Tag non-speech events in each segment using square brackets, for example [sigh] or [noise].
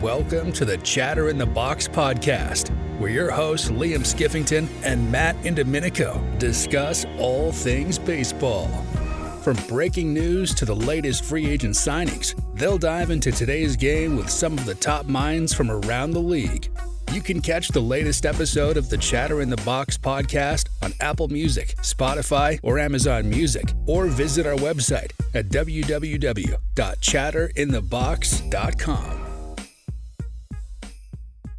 Welcome to the Chatter in the Box podcast, where your hosts Liam Skiffington and Matt Indominico discuss all things baseball. From breaking news to the latest free agent signings, they'll dive into today's game with some of the top minds from around the league. You can catch the latest episode of the Chatter in the Box podcast on Apple Music, Spotify, or Amazon Music, or visit our website at www.chatterinthebox.com.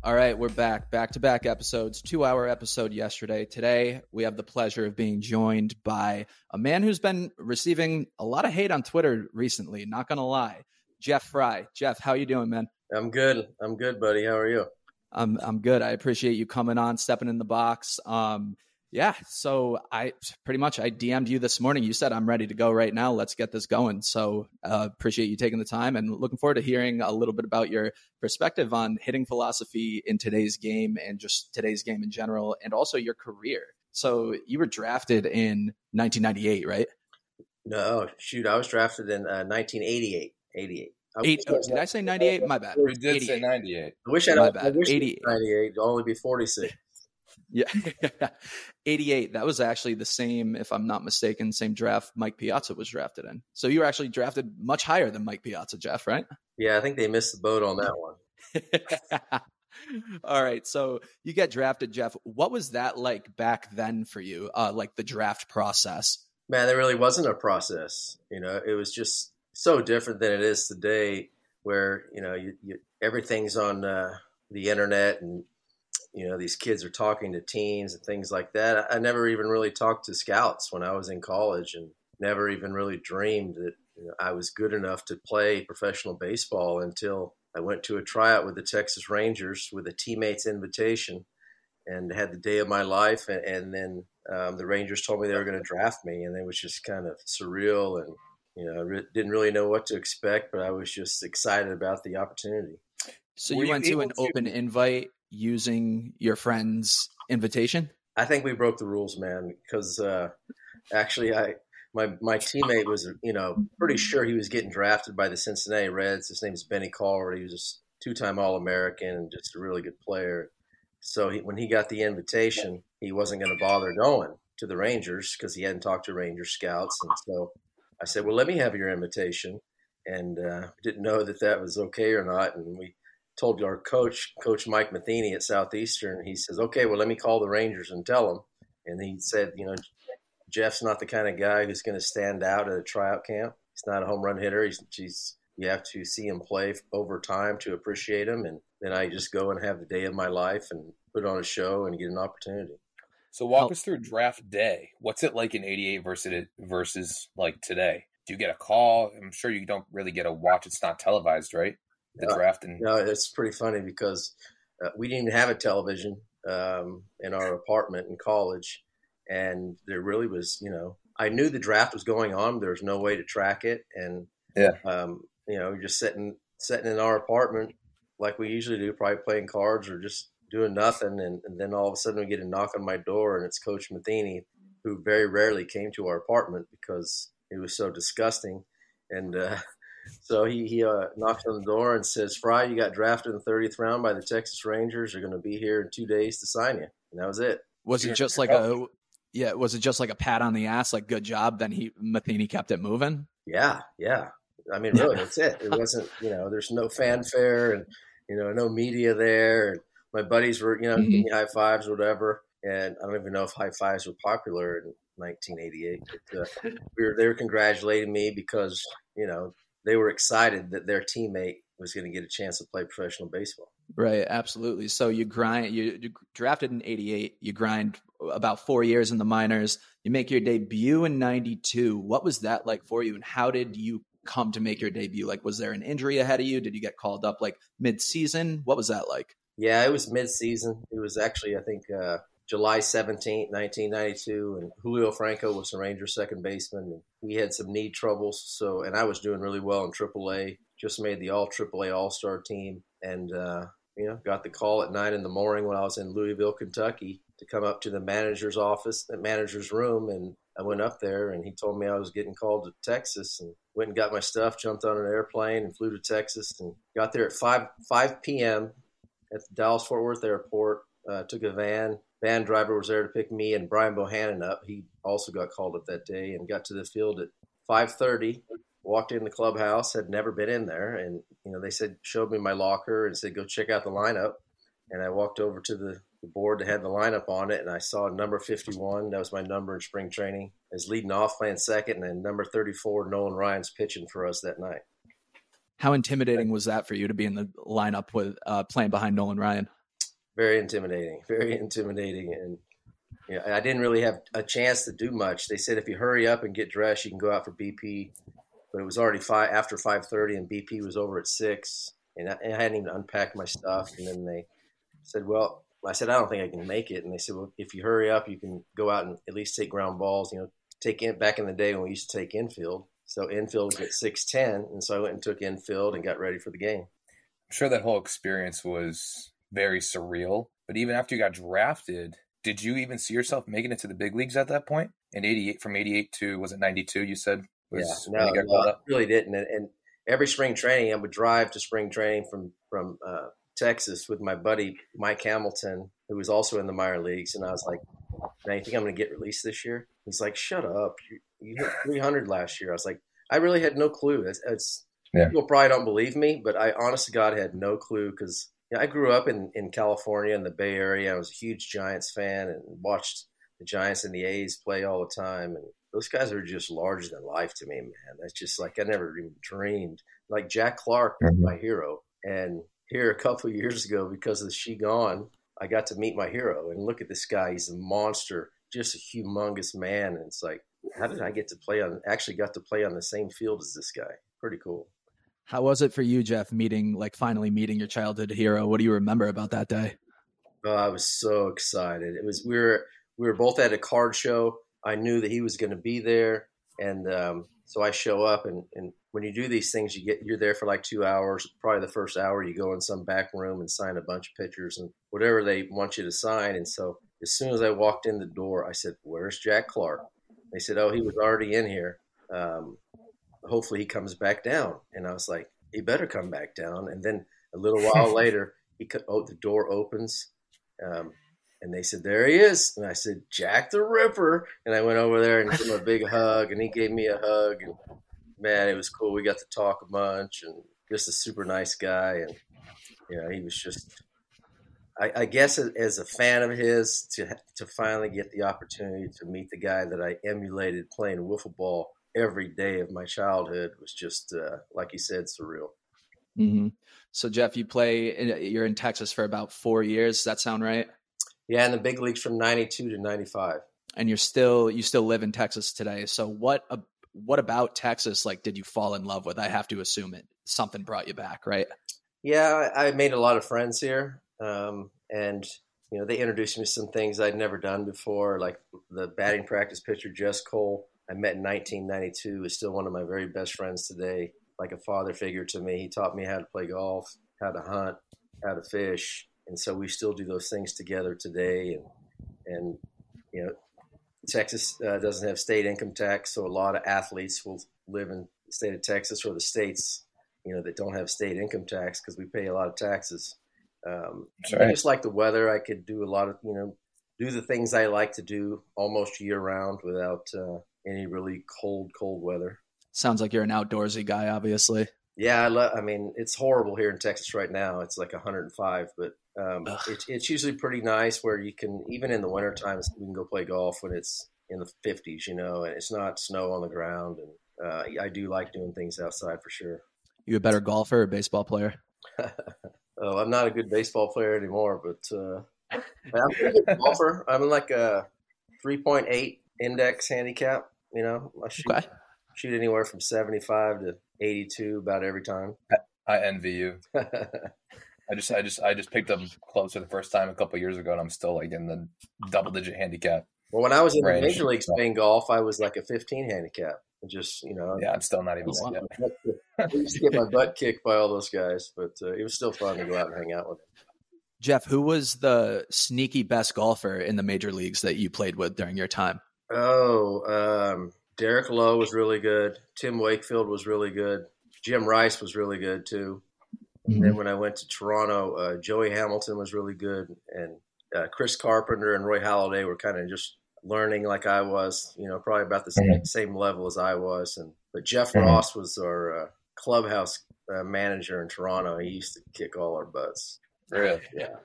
All right, we're back. Back to back episodes, two hour episode yesterday. Today, we have the pleasure of being joined by a man who's been receiving a lot of hate on Twitter recently, not going to lie. Jeff Frye. Jeff, how you doing, man? I'm good. I'm good, buddy. How are you? I'm I'm good. I appreciate you coming on, stepping in the box. Um, yeah, so I pretty much I DM'd you this morning. You said I'm ready to go right now. Let's get this going. So uh, appreciate you taking the time and looking forward to hearing a little bit about your perspective on hitting philosophy in today's game and just today's game in general, and also your career. So you were drafted in 1998, right? No, shoot, I was drafted in uh, 1988. 88. Eight, oh, did I say 98? My bad. We did 88. say 98. I wish I, My bad. I wish 88. 98. only be 46. Yeah. [laughs] 88. That was actually the same, if I'm not mistaken, same draft Mike Piazza was drafted in. So you were actually drafted much higher than Mike Piazza, Jeff, right? Yeah, I think they missed the boat on that one. [laughs] All right. So you get drafted, Jeff. What was that like back then for you? Uh, like the draft process? Man, there really wasn't a process. You know, it was just so different than it is today, where you know you, you, everything's on uh, the internet and you know these kids are talking to teams and things like that. I, I never even really talked to scouts when I was in college, and never even really dreamed that you know, I was good enough to play professional baseball until I went to a tryout with the Texas Rangers with a teammate's invitation and had the day of my life. And, and then um, the Rangers told me they were going to draft me, and it was just kind of surreal and you know, I re- didn't really know what to expect, but I was just excited about the opportunity. So you, you went to an to... open invite using your friend's invitation? I think we broke the rules, man, because uh, actually, I my my teammate was, you know, pretty sure he was getting drafted by the Cincinnati Reds. His name is Benny Callard. He was a two-time All-American and just a really good player. So he, when he got the invitation, he wasn't going to bother going to the Rangers because he hadn't talked to Ranger scouts, and so I said, "Well, let me have your invitation," and uh, didn't know that that was okay or not. And we told our coach, Coach Mike Matheny at Southeastern. He says, "Okay, well, let me call the Rangers and tell them." And he said, "You know, Jeff's not the kind of guy who's going to stand out at a tryout camp. He's not a home run hitter. He's, he's you have to see him play over time to appreciate him. And then I just go and have the day of my life and put on a show and get an opportunity. So walk us through draft day. What's it like in '88 versus versus like today? Do you get a call? I'm sure you don't really get a watch. It's not televised, right? The no, draft and no, it's pretty funny because uh, we didn't even have a television um, in our apartment in college, and there really was, you know, I knew the draft was going on. There was no way to track it, and yeah, um, you know, just sitting sitting in our apartment like we usually do, probably playing cards or just doing nothing, and, and, then all of a sudden we get a knock on my door, and it's Coach Matheny, who very rarely came to our apartment because it was so disgusting, and uh, so he he uh, knocks on the door and says, "Frye, you got drafted in the thirtieth round by the Texas Rangers. You're going to be here in two days to sign you," and that was it. Was it just like a yeah? Was it just like a pat on the ass, like "good job"? Then he Matheny kept it moving. Yeah, yeah. I mean, really, that's it. It wasn't, you know, there's no fanfare and you know, no media there. And my buddies were, you know, mm-hmm. giving me high fives or whatever. And I don't even know if high fives were popular in 1988. But, uh, we were, they were congratulating me because, you know, they were excited that their teammate was going to get a chance to play professional baseball. Right, absolutely. So you grind, you, you, drafted in 88, you grind about four years in the minors, you make your debut in 92. What was that like for you? And how did you come to make your debut? Like, was there an injury ahead of you? Did you get called up like mid season? What was that like? Yeah, it was mid-season. It was actually, I think, uh, July 17, 1992, and Julio Franco was the Rangers' second baseman. We had some knee troubles, so and I was doing really well in AAA. Just made the All AAA All Star team, and uh, you know, got the call at nine in the morning when I was in Louisville, Kentucky, to come up to the manager's office, the manager's room, and I went up there and he told me I was getting called to Texas and went and got my stuff, jumped on an airplane and flew to Texas and got there at 5, 5 p.m. at the Dallas Fort Worth airport. Uh, took a van. Van driver was there to pick me and Brian Bohanon up. He also got called up that day and got to the field at 5:30. Walked in the clubhouse, had never been in there, and you know they said showed me my locker and said go check out the lineup. And I walked over to the the board that had the lineup on it, and I saw number 51. That was my number in spring training. I was leading off, playing second, and then number 34, Nolan Ryan's pitching for us that night. How intimidating was that for you to be in the lineup with uh, playing behind Nolan Ryan? Very intimidating, [laughs] very intimidating, and you know, I didn't really have a chance to do much. They said if you hurry up and get dressed, you can go out for BP, but it was already five after 5:30, and BP was over at six, and I, I hadn't even unpacked my stuff, and then they said, "Well, I said, I don't think I can make it. And they said, well, if you hurry up, you can go out and at least take ground balls. You know, take in back in the day when we used to take infield. So infield was at six ten, and so I went and took infield and got ready for the game. I'm sure that whole experience was very surreal. But even after you got drafted, did you even see yourself making it to the big leagues at that point? In '88, from '88 to was it '92? You said was yeah, no, no I really didn't. And, and, every spring training, I would drive to spring training from from uh, Texas with my buddy Mike Hamilton, who was also in the minor leagues, and I was like, "Man, you think I'm going to get released this year?" He's like, "Shut up! You, you hit 300 last year." I was like, "I really had no clue." It's, it's yeah. people probably don't believe me, but I, honest to God, had no clue because you know, I grew up in in California in the Bay Area. I was a huge Giants fan and watched the Giants and the A's play all the time, and those guys are just larger than life to me, man. That's just like I never even dreamed. Like Jack Clark, mm-hmm. my hero, and here a couple of years ago because of She Gone. I got to meet my hero and look at this guy. He's a monster, just a humongous man. And it's like, how did I get to play on? Actually, got to play on the same field as this guy. Pretty cool. How was it for you, Jeff? Meeting, like, finally meeting your childhood hero. What do you remember about that day? Oh, I was so excited. It was we were we were both at a card show. I knew that he was going to be there, and um, so I show up, and, and when you do these things, you get you're there for like two hours. Probably the first hour, you go in some back room and sign a bunch of pictures and whatever they want you to sign. And so as soon as I walked in the door, I said, "Where's Jack Clark?" They said, "Oh, he was already in here. Um, hopefully, he comes back down." And I was like, "He better come back down." And then a little [laughs] while later, he oh, the door opens. Um, and they said, "There he is." And I said, "Jack the Ripper." And I went over there and gave him a big [laughs] hug, and he gave me a hug. And man, it was cool. We got to talk a bunch, and just a super nice guy, and you know, he was just. I, I guess as a fan of his, to to finally get the opportunity to meet the guy that I emulated playing wiffle ball every day of my childhood was just, uh, like you said, surreal. Mm-hmm. So, Jeff, you play. You're in Texas for about four years. Does that sound right? Yeah, in the big leagues from '92 to '95. And you're still you still live in Texas today. So, what what about Texas? Like, did you fall in love with? I have to assume it something brought you back, right? Yeah, I made a lot of friends here, um, and you know they introduced me to some things I'd never done before, like the batting practice pitcher Jess Cole. I met in 1992 is still one of my very best friends today, like a father figure to me. He taught me how to play golf, how to hunt, how to fish, and so we still do those things together today. And and you know Texas uh, doesn't have state income tax, so a lot of athletes will live in the state of Texas or the states, you know, that don't have state income tax because we pay a lot of taxes. Um, right. I just like the weather. I could do a lot of, you know, do the things I like to do almost year round without uh, any really cold, cold weather. Sounds like you're an outdoorsy guy, obviously. Yeah, I, love. I mean, it's horrible here in Texas right now. It's like 105, but um, it, it's usually pretty nice where you can, even in the wintertime, we can go play golf when it's in the 50s, you know, and it's not snow on the ground. And uh, I do like doing things outside for sure. You a better golfer or baseball player? [laughs] [laughs] oh, I'm not a good baseball player anymore, but uh, [laughs] I'm a good golfer. I'm like a 3.8 index handicap. You know, I shoot, okay. shoot anywhere from 75 to 82 about every time. I envy you. [laughs] I just, I just, I just picked up clubs for the first time a couple years ago, and I'm still like in the double digit handicap. Well, when I was in range. the major leagues playing golf, I was like a 15 handicap. Just you know, yeah, I'm still not even. I used to get my butt kicked by all those guys, but uh, it was still fun to go out and hang out with them. Jeff, who was the sneaky best golfer in the major leagues that you played with during your time? Oh, um, Derek Lowe was really good. Tim Wakefield was really good. Jim Rice was really good too. Mm-hmm. Then when I went to Toronto, uh, Joey Hamilton was really good, and uh, Chris Carpenter and Roy Halladay were kind of just learning like I was, you know, probably about the same, mm-hmm. same level as I was. And but Jeff mm-hmm. Ross was our uh, clubhouse uh, manager in Toronto. He used to kick all our butts. Really? Yeah.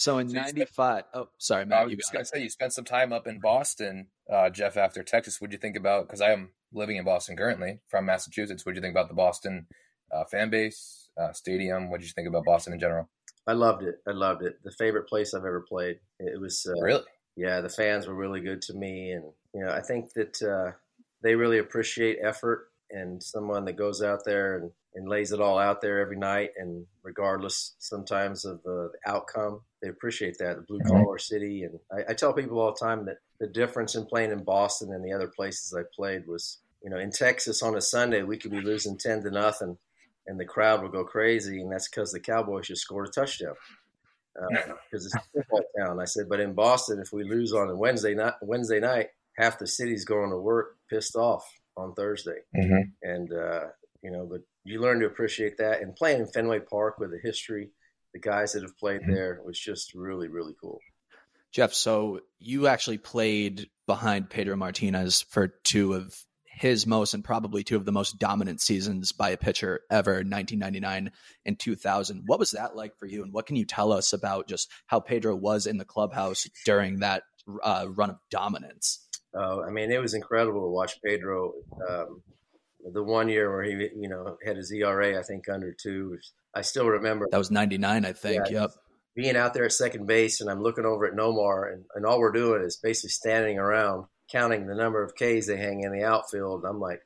So in '95, oh, sorry, Matt. I was going to say you spent some time up in Boston, uh, Jeff, after Texas. What'd you think about? Because I am living in Boston currently, from Massachusetts. What'd you think about the Boston uh, fan base, uh, stadium? What'd you think about Boston in general? I loved it. I loved it. The favorite place I've ever played. It was uh, really, yeah. The fans were really good to me, and you know, I think that uh, they really appreciate effort and someone that goes out there and, and lays it all out there every night, and regardless sometimes of the outcome, they appreciate that. The blue collar city, and I, I tell people all the time that the difference in playing in Boston and the other places I played was, you know, in Texas on a Sunday we could be losing ten to nothing and the crowd would go crazy, and that's because the Cowboys just scored a touchdown. Because uh, it's a football [laughs] town. I said, but in Boston, if we lose on a Wednesday night, Wednesday night, half the city's going to work pissed off on Thursday, mm-hmm. and uh, you know, but you learn to appreciate that. And playing in Fenway Park with the history, the guys that have played mm-hmm. there was just really, really cool. Jeff, so you actually played behind Pedro Martinez for two of his most and probably two of the most dominant seasons by a pitcher ever 1999 and 2000 what was that like for you and what can you tell us about just how pedro was in the clubhouse during that uh, run of dominance uh, i mean it was incredible to watch pedro um, the one year where he you know had his era i think under two i still remember that was 99 i think yeah, yep being out there at second base and i'm looking over at nomar and, and all we're doing is basically standing around counting the number of Ks they hang in the outfield. I'm like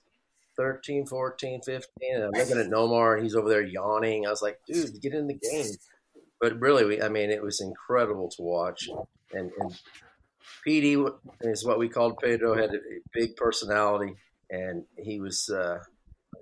13, 14, 15. And I'm looking at Nomar and he's over there yawning. I was like, dude, get in the game. But really, we, I mean, it was incredible to watch. And, and PD is what we called Pedro, had a, big personality. And he was uh,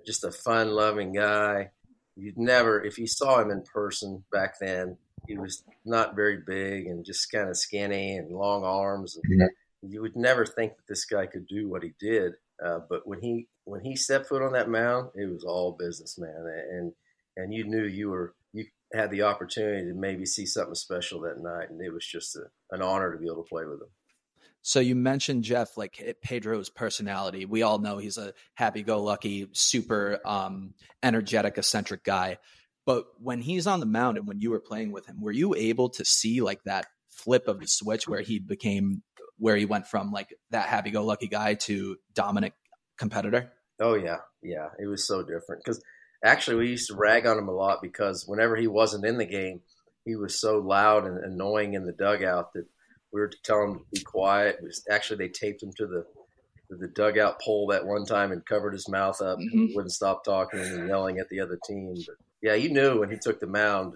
just a fun loving guy. You'd never, if you saw him in person back then, he was not very big and just kind of skinny and long arms. And, mm-hmm you would never think that this guy could do what he did. Uh, but when he when he stepped foot on that mound, it was all business, man, and and you knew you were you had the opportunity to maybe see something special that night, and it was just a, an honor to be able to play with him. So you mentioned Jeff, like Pedro's personality. We all know he's a happy-go-lucky, super um, energetic, eccentric guy. But when he's on the mound and when you were playing with him, were you able to see like that flip of the switch where he became where he went from like that happy go lucky guy to dominant competitor? Oh yeah, yeah. It was so different because actually we used to rag on him a lot because whenever he wasn't in the game, he was so loud and annoying in the dugout that we were to tell him to be quiet. Was, actually, they taped him to the to the dugout pole that one time and covered his mouth up mm-hmm. and wouldn't stop talking and yelling at the other team. But yeah, you knew when he took the mound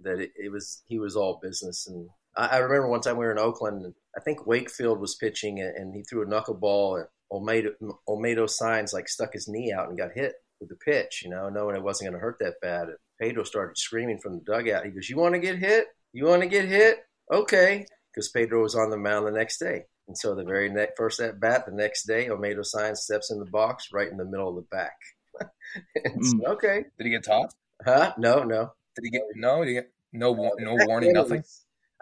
that it, it was he was all business and I, remember one time we were in Oakland, and I think Wakefield was pitching, and he threw a knuckleball, and Olmedo, Olmedo Saenz like stuck his knee out and got hit with the pitch, you know, knowing it wasn't going to hurt that bad. And Pedro started screaming from the dugout. He goes, "You want to get hit? You want to get hit? Okay." Because Pedro was on the mound the next day. And so the very next first at bat, the next day, Olmedo Saenz steps in the box right in the middle of the back. [laughs] mm. okay. Did he get tossed? Huh? No, no. Did he get no? Did he get no? No warning. Nothing.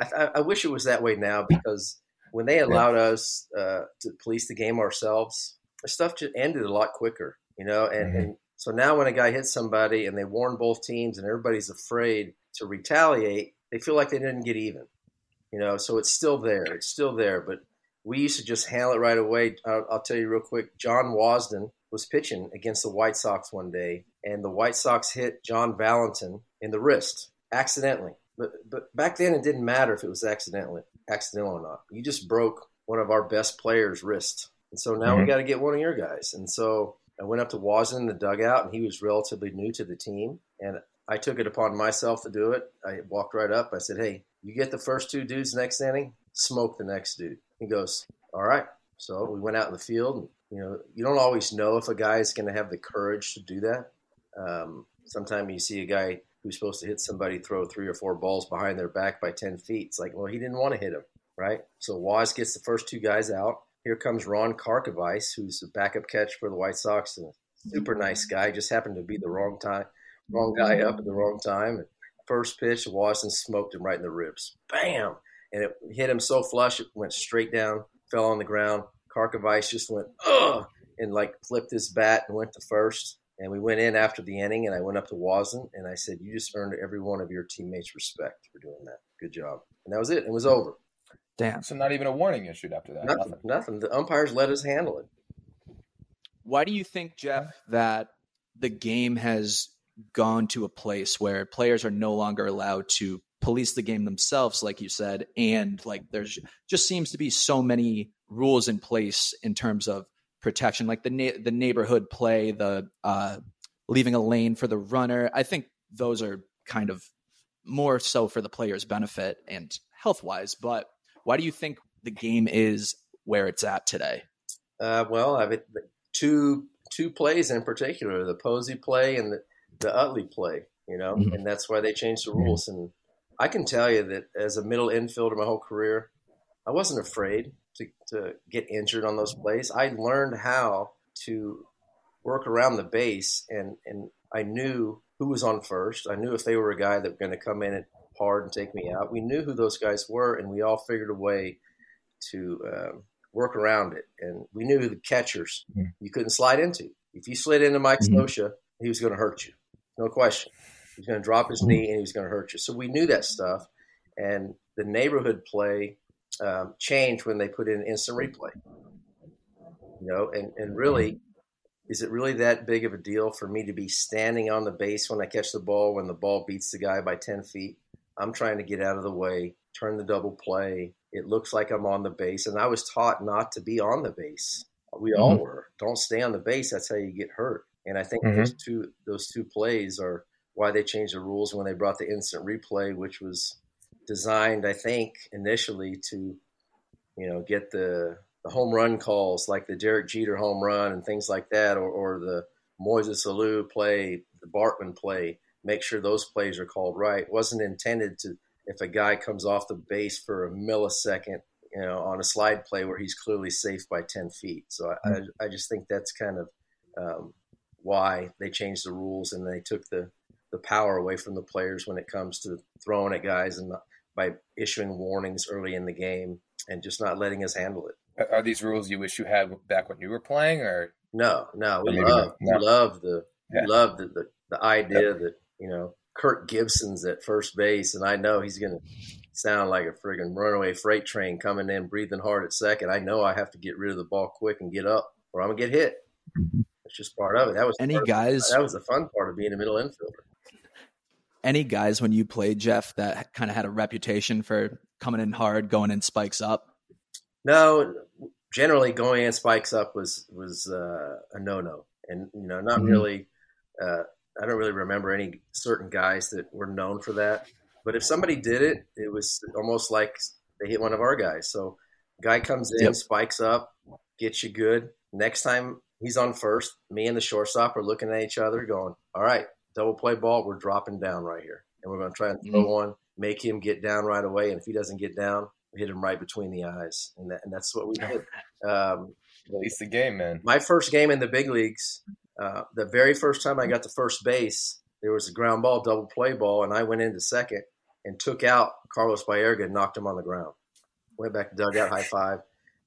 I, I, wish it was that way now because when they allowed us uh, to police the game ourselves, the stuff just ended a lot quicker, you know. And, mm-hmm. and so now when a guy hits somebody and they warn both teams and everybody's afraid to retaliate, they feel like they didn't get even, you know. So it's still there, it's still there, but we used to just handle it right away. I'll, I'll tell you real quick. John Wasdin was pitching against the White Sox one day, and the White Sox hit John Valentin in the wrist accidentally but but back then it didn't matter if it was accidentally accidental or not. You just broke one of our best players' wrist, and so now mm-hmm. we got to get one of your guys. And so I went up to Wasdin in the dugout, and he was relatively new to the team, and I took it upon myself to do it. I walked right up. I said, "Hey, you get the first two dudes next inning, smoke the next dude." He goes, "All right." So we went out in the field, and you know, you don't always know if a guy is going to have the courage to do that. Um, sometimes you see a guy who's supposed to hit somebody throw three or four balls behind their back by 10 feet. It's like, well, he didn't want to hit him, right? So Waz gets the first two guys out. here comes Ron Karkovice, who's a backup catch for the White Sox and a super nice guy. Just happened to be the wrong time, wrong guy up at the wrong time. And first pitch, Wasdin smoked him right in the ribs. Bam! And it hit him so flush, it went straight down, fell on the ground. Karkovice just went, ugh, and like flipped his bat and went to first. And we went in after the inning, and I went up to Wasdin and I said, "You just earned every one of your teammates' respect for doing that. Good job." And that was it. It was over. Damn. So not even a warning issued after that. Nothing. Nothing. Nothing. The umpires let us handle it. Why do you think, Jeff, that the game has gone to a place where players are no longer allowed to police the game themselves, like you said, and like there's just seems to be so many rules in place in terms of protection, like the na- the neighborhood play, the uh, leaving a lane for the runner. I think those are kind of more so for the player's benefit and health wise. But why do you think the game is where it's at today? Uh, well, I've two two plays in particular: the Posey play and the, the Utley play. You know, Mhm. and that's why they changed the rules. And I can tell you that as a middle infielder my whole career, I wasn't afraid to, to get injured on those plays. I learned how to work around the base, and and I knew who was on first. I knew if they were a guy that was going to come in hard and take me out. We knew who those guys were, and we all figured a way to um, work around it. And we knew the catchers Mhm. you couldn't slide into. If you slid into Mike Mhm. Scioscia, he was going to hurt you, no question. He's going to drop his knee and he's going to hurt you. So we knew that stuff. And the neighborhood play um, changed when they put in instant replay. You know, and, and really, is it really that big of a deal for me to be standing on the base when I catch the ball when the ball beats the guy by 10 feet? I'm trying to get out of the way, turn the double play. It looks like I'm on the base. And I was taught not to be on the base. We all were. Don't stay on the base. That's how you get hurt. And I think Mhm. those two those two plays are why they changed the rules when they brought the instant replay, which was designed, I think, initially to, you know, get the the home run calls like the Derek Jeter home run and things like that, or, or the Moises Alou play, the Bartman play. Make sure those plays are called right. It wasn't intended to if a guy comes off the base for a millisecond, you know, on a slide play where he's clearly safe by ten feet. So I, I, I just think that's kind of um, why they changed the rules and they took the the power away from the players when it comes to throwing at guys and by issuing warnings early in the game and just not letting us handle it. Are- these rules you wish you had back when you were playing, or No, no, we love. No. we love the Yeah. we love the, the the idea that you know Kirk Gibson's at first base, and I know he's going to sound like a friggin' runaway freight train coming in, breathing hard at second. I know I have to get rid of the ball quick and get up, or I'm gonna get hit. It's just part of it. That was Any part of- guys, that was the fun part of being a middle infielder. any guys when you played Jeff that kind of had a reputation for coming in hard, going in spikes up? No, generally going in spikes up was was uh, a no no, and you know not Mhm. really. Uh, I don't really remember any certain guys that were known for that. But if somebody did it, it was almost like they hit one of our guys. So guy comes in, Yep. spikes up, gets you good. Next time he's on first, me and the shortstop are looking at each other, going, "All right, double play ball. We're dropping down right here, and we're going to try and throw one, make him get down right away. And if he doesn't get down, we hit him right between the eyes, and, that, and that's what we did. [laughs] Um, at least the game, man? my first game in the big leagues, uh, the very first time I got to first base, there was a ground ball, double play ball, and I went into second and took out Carlos Baerga and knocked him on the ground. Went back to dugout, high five.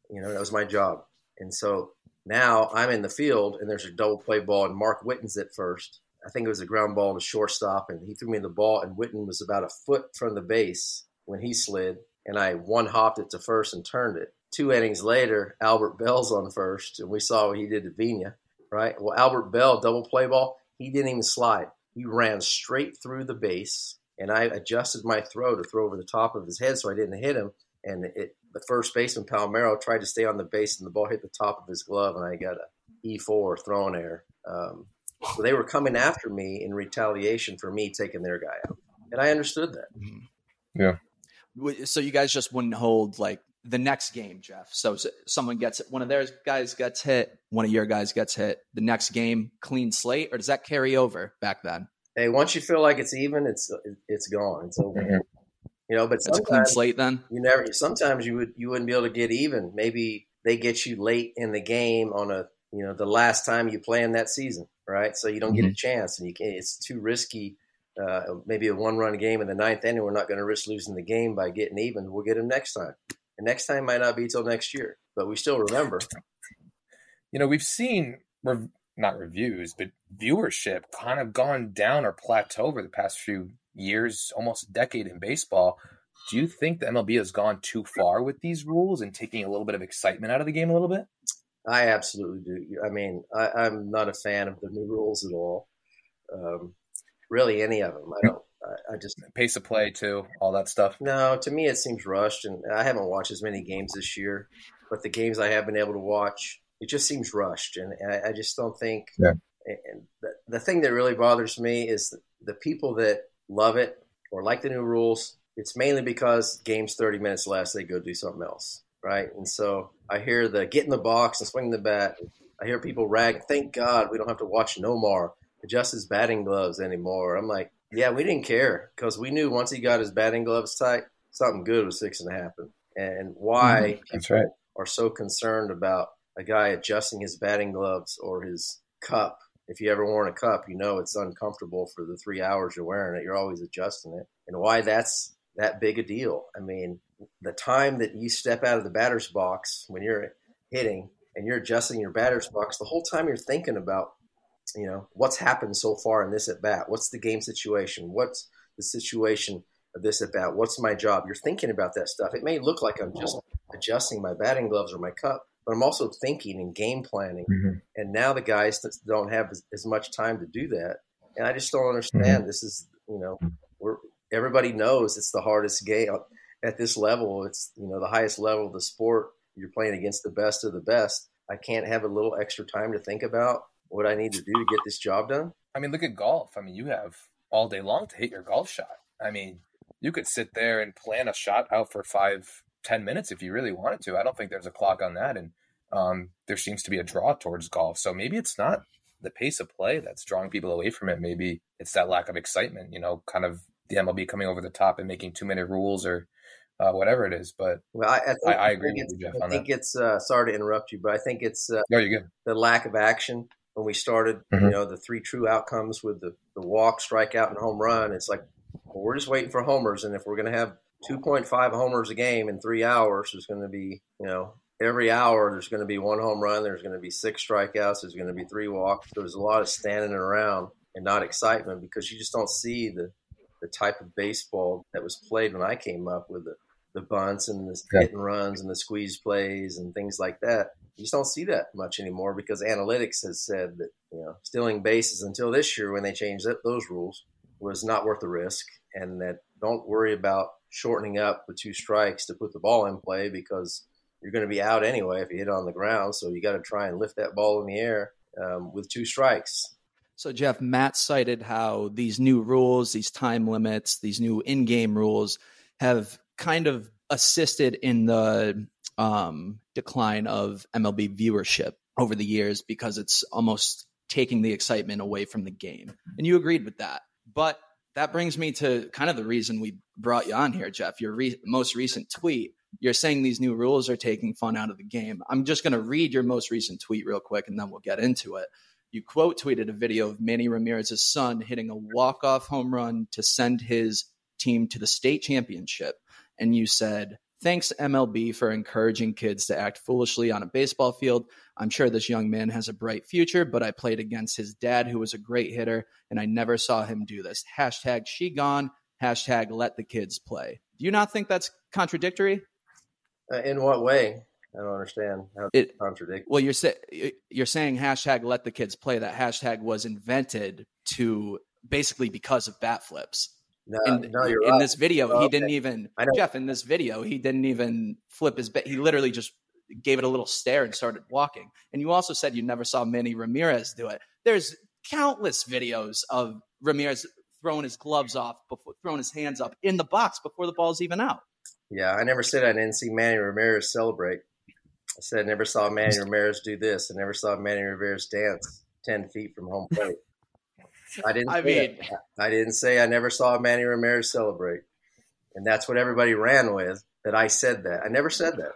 You know, that was my job. And so now I'm in the field, and there's a double play ball, and Mark Whiten's at first. I think it was a ground ball to shortstop, and he threw me the ball, and Witten was about a foot from the base when he slid, and I one hopped it to first and turned it. Two innings later, Albert Belle's on first, and we saw what he did to Vina, right? Well, Albert Belle, double play ball, he didn't even slide. He ran straight through the base, and I adjusted my throw to throw over the top of his head so I didn't hit him. And it, the first baseman, Palmeiro, tried to stay on the base, and the ball hit the top of his glove, and I got a E4 thrown error. Um, so they were coming after me in retaliation for me taking their guy out. And I understood that. Yeah. So you guys just wouldn't hold like the next game, Jeff. So s- someone gets one of their guys gets hit, one of your guys gets hit. The next game, clean slate, or does that carry over back then? Hey, once you feel like it's even, it's it's gone. It's over. You know, but It's a clean sometimes slate then. you never. Sometimes you would you wouldn't be able to get even. Maybe they get you late in the game on a you know the last time you play in that season, right? So you don't mm-hmm. get a chance, and you can't, It's too risky. Uh, maybe a one-run game in the ninth inning. We're not going to risk losing the game by getting even. We'll get them next time. And next time might not be till next year, but we still remember. You know, we've seen rev- not reviews, but viewership kind of gone down or plateau over the past few years, almost a decade in baseball. Do you think the MLB has gone too far with these rules and taking a little bit of excitement out of the game a little bit? I absolutely do. I mean, I, am not a fan of the new rules at all. Um, really, any of them. I don't. I, I, just pace of play too, all that stuff. No, to me it seems rushed, and I haven't watched as many games this year. But the games I have been able to watch, it just seems rushed, and, and I, I, just don't think. Yeah. And the, the thing that really bothers me is the, the people that love it or like the new rules. It's mainly because games thirty minutes less, they go do something else, right? And so I hear the get in the box and swing the bat. I hear people rag. Thank God we don't have to watch Nomar adjust his batting gloves anymore. I'm like, yeah, we didn't care because we knew once he got his batting gloves tight, something good was fixing to happen. And why mm-hmm. That's right. are so concerned about a guy adjusting his batting gloves or his cup. If you ever worn a cup, you know it's uncomfortable for the three hours you're wearing it. You're always adjusting it. And why that's that big a deal. I mean, the time that you step out of the batter's box when you're hitting and you're adjusting your batter's box, the whole time you're thinking about, you know, what's happened so far in this at bat? What's the game situation? What's the situation of this at bat? What's my job? You're thinking about that stuff. It may look like I'm just oh. adjusting my batting gloves or my cup, but I'm also thinking and game planning. Mm-hmm. And now the guys don't have as, as, much time to do that. And I just don't understand. Mm-hmm. This is, you know, we're everybody knows it's the hardest game at this level. It's you know the highest level of the sport. You're playing against the best of the best. I can't have a little extra time to think about what I need to do to get this job done. I mean, look at golf. I mean, you have all day long to hit your golf shot. I mean, you could sit there and plan a shot out for five, ten minutes if you really wanted to. I don't think there's a clock on that, and um, there seems to be a draw towards golf. So maybe it's not the pace of play that's drawing people away from it. Maybe it's that lack of excitement. You know, kind of the MLB coming over the top and making too many rules or uh, whatever it is. But well, I, I, think, I, I agree with you, Jeff. I think that. it's uh, sorry to interrupt you, but I think it's uh, no, you're good. The lack of action when we started, mm-hmm. you know, the three true outcomes with the the walk, strikeout, and home run. It's like well, we're just waiting for homers, and if we're going to have 2.5 homers a game in three hours, is going to be, you know, every hour there's going to be one home run, there's going to be six strikeouts, there's going to be three walks. There's a lot of standing around and not excitement because you just don't see the the type of baseball that was played when I came up with the, the bunts and the hit and runs and the squeeze plays and things like that. You just don't see that much anymore because analytics has said that you know stealing bases until this year when they changed that, those rules was not worth the risk, and that don't worry about shortening up the two strikes to put the ball in play because you're going to be out anyway if you hit on the ground. So you got to try and lift that ball in the air um, with two strikes. So, Jeff, Matt cited how these new rules, these time limits, these new in game rules have kind of assisted in the um, decline of MLB viewership over the years because it's almost taking the excitement away from the game. And you agreed with that. But that brings me to kind of the reason we brought you on here, Jeff. Your re- most recent tweet, you're saying these new rules are taking fun out of the game. I'm just going to read your most recent tweet real quick and then we'll get into it you quote tweeted a video of Manny Ramirez's son hitting a walk-off home run to send his team to the state championship. And you said, Thanks, MLB, for encouraging kids to act foolishly on a baseball field. I'm sure this young man has a bright future, but I played against his dad, who was a great hitter, and I never saw him do this. Hashtag she gone, hashtag let the kids play. Do you not think that's contradictory? Uh, in what way? I don't understand how it contradicts. Well, you're saying you're saying hashtag let the kids play. That hashtag was invented to basically because of bat flips. No, in, no, in right. this video, oh, he didn't even Jeff. In this video, he didn't even flip his. He literally just gave it a little stare and started walking. And you also said you never saw Manny Ramirez do it. There's countless videos of Ramirez throwing his gloves off, before, throwing his hands up in the box before the ball's even out. Yeah, I never said I didn't see Manny Ramirez celebrate. I said I never saw Manny Ramirez do this. I never saw Manny Ramirez dance ten feet from home plate. I didn't. [laughs] I mean, that. I didn't say I never saw Manny Ramirez celebrate, and that's what everybody ran with. That I said that. I never said that.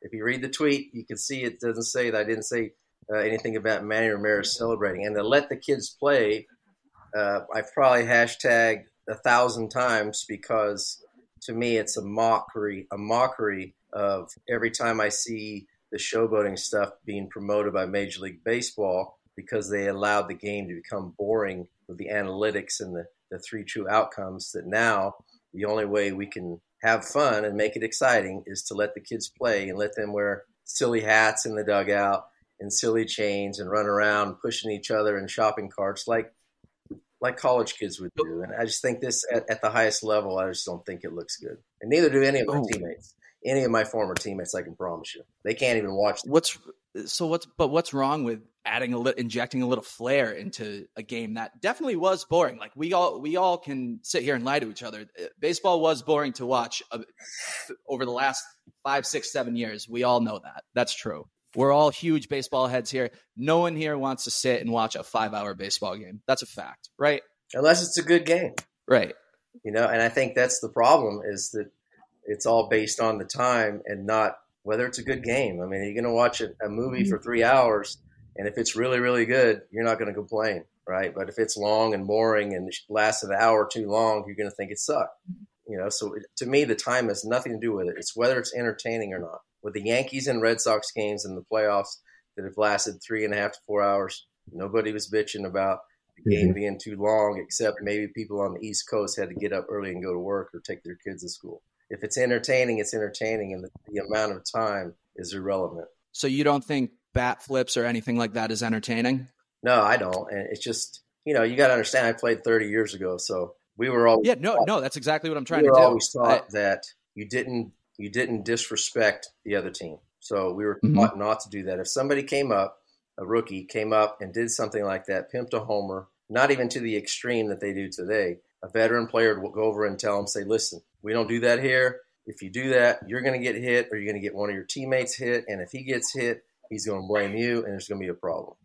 If you read the tweet, you can see it doesn't say that I didn't say uh, anything about Manny Ramirez celebrating. And to let the kids play, uh, I've probably hashtagged a thousand times because to me it's a mockery, a mockery of every time I see the showboating stuff being promoted by Major League Baseball because they allowed the game to become boring with the analytics and the, the three true outcomes that now the only way we can have fun and make it exciting is to let the kids play and let them wear silly hats in the dugout and silly chains and run around pushing each other in shopping carts like like college kids would do. And I just think this at, at the highest level, I just don't think it looks good. And neither do any of my Oh. teammates. Any of my former teammates, I can promise you, they can't even watch. What's so what's but what's wrong with adding a little injecting a little flair into a game that definitely was boring. Like we all we all can sit here and lie to each other. Uh, Baseball was boring to watch uh, over the last five, six, seven years. We all know that. That's true. We're all huge baseball heads here. No one here wants to sit and watch a five hour baseball game. That's a fact, right? unless it's a good game, Right. you know. And I think that's the problem is that it's all based on the time and not whether it's a good game. I mean, you're going to watch a, a movie mm-hmm. for three hours, and if it's really, really good, you're not going to complain, right? But if it's long and boring and lasts an hour too long, you're going to think it sucked. You know, so it, to me, the time has nothing to do with it. It's whether it's entertaining or not. With the Yankees and Red Sox games in the playoffs that have lasted three and a half to four hours, nobody was bitching about the game mm-hmm. being too long, except maybe people on the East Coast had to get up early and go to work or take their kids to school. If it's entertaining, it's entertaining, and the, the amount of time is irrelevant. So you don't think bat flips or anything like that is entertaining? No, I don't. And it's just, you know, you got to understand, I played 30 years ago, so we were all Yeah, no, no, that's exactly what I'm trying we to do. always taught I- that you didn't you didn't disrespect the other team. So we were Mhm. taught not to do that. If somebody came up, a rookie came up and did something like that, pimped a homer, not even to the extreme that they do today, a veteran player would go over and tell him, say, listen, we don't do that here. If you do that, you're going to get hit or you're going to get one of your teammates hit. And if he gets hit, he's going to blame you and there's going to be a problem.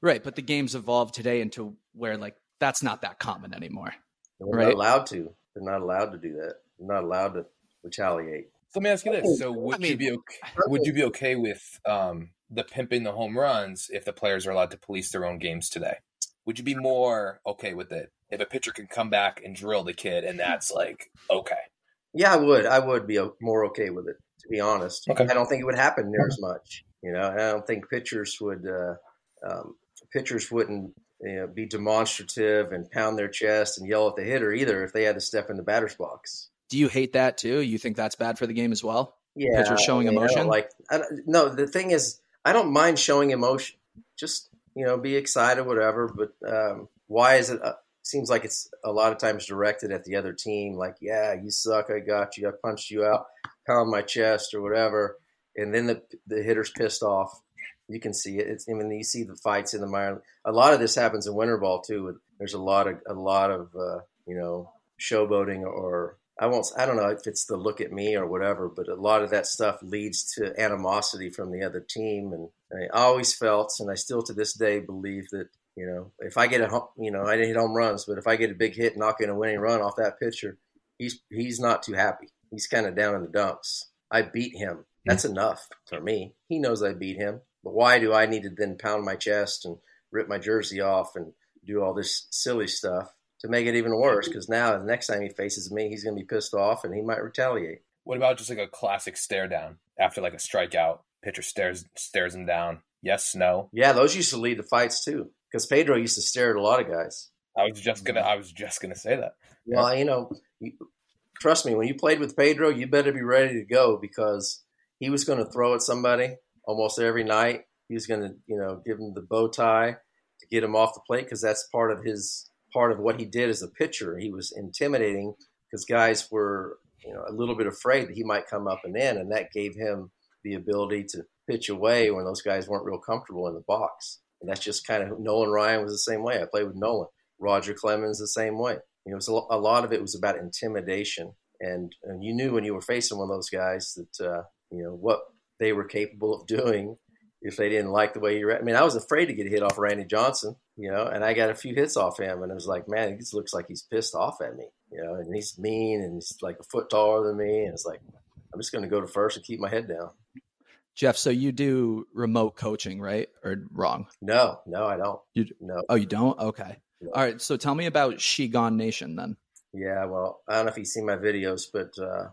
Right, but the game's evolved today into where like that's not that common anymore. And we're Right. not allowed to. They're not allowed to do that. They're not allowed to retaliate. So let me ask you this: So would mean- you be okay, would you be okay with um, the pimping the home runs if the players are allowed to police their own games today? Would you be more okay with it if a pitcher can come back and drill the kid and that's like okay? Yeah, I would. I would be more okay with it, to be honest. Okay. I don't think it would happen near as much. You know, and I don't think pitchers would. Uh, um, pitchers wouldn't you know, be demonstrative and pound their chest and yell at the hitter either if they had to step in the batter's box. Do you hate that too? You think that's bad for the game as well? Yeah, Pitchers showing I mean, I emotion? like, I no, the thing is, I don't mind showing emotion. Just you know, be excited, whatever. But um, why is it? Uh, seems like it's a lot of times directed at the other team. Like, yeah, you suck. I got you. I punched you out. Pound my chest or whatever. And then the the hitter's pissed off. You can see it. It's, I mean, you see the fights in the minor. A lot of this happens in winter ball too. There's a lot of a lot of uh, you know showboating or I won't. I don't know if it's the look at me or whatever, but a lot of that stuff leads to animosity from the other team. And I always felt, and I still to this day believe that you know if I get a home, you know I didn't hit home runs, but if I get a big hit knocking a winning run off that pitcher, he's he's not too happy. He's kind of down in the dumps. I beat him. That's enough for me. He knows I beat him. But why do I need to then pound my chest and rip my jersey off and do all this silly stuff to make it even worse? Because now the next time he faces me, he's going to be pissed off and he might retaliate. What about just like a classic stare down after like a strikeout? Pitcher stares stares him down. Yes, no. Yeah, those used to lead to fights too. Because Pedro used to stare at a lot of guys. I was just gonna mm-hmm. I was just gonna say that. Well, you know, you, trust me, when you played with Pedro, you better be ready to go because he was going to throw at somebody almost every night. He was going to, you know, give him the bow tie to get him off the plate because that's part of his part of what he did as a pitcher. He was intimidating because guys were, you know, a little bit afraid that he might come up and in, and that gave him the ability to pitch away when those guys weren't real comfortable in the box. And that's just kind of Nolan Ryan was the same way. I played with Nolan. Roger Clemens the same way. You know, it was a, a lot of it was about intimidation, and and you knew when you were facing one of those guys that uh, you know what they were capable of doing if they didn't like the way you. Re- I mean, I was afraid to get hit off Randy Johnson, you know, and I got a few hits off him, and it was like, man, he just looks like he's pissed off at me, you know, and he's mean and he's like a foot taller than me, and it's like, I'm just going to go to first and keep my head down. Jeff, so you do remote coaching, right? Or wrong? No, no, I don't. You no. Oh, you don't? Okay. No. All right. So tell me about She Gone Nation then. Yeah, well, I don't know if you've seen my videos, but uh,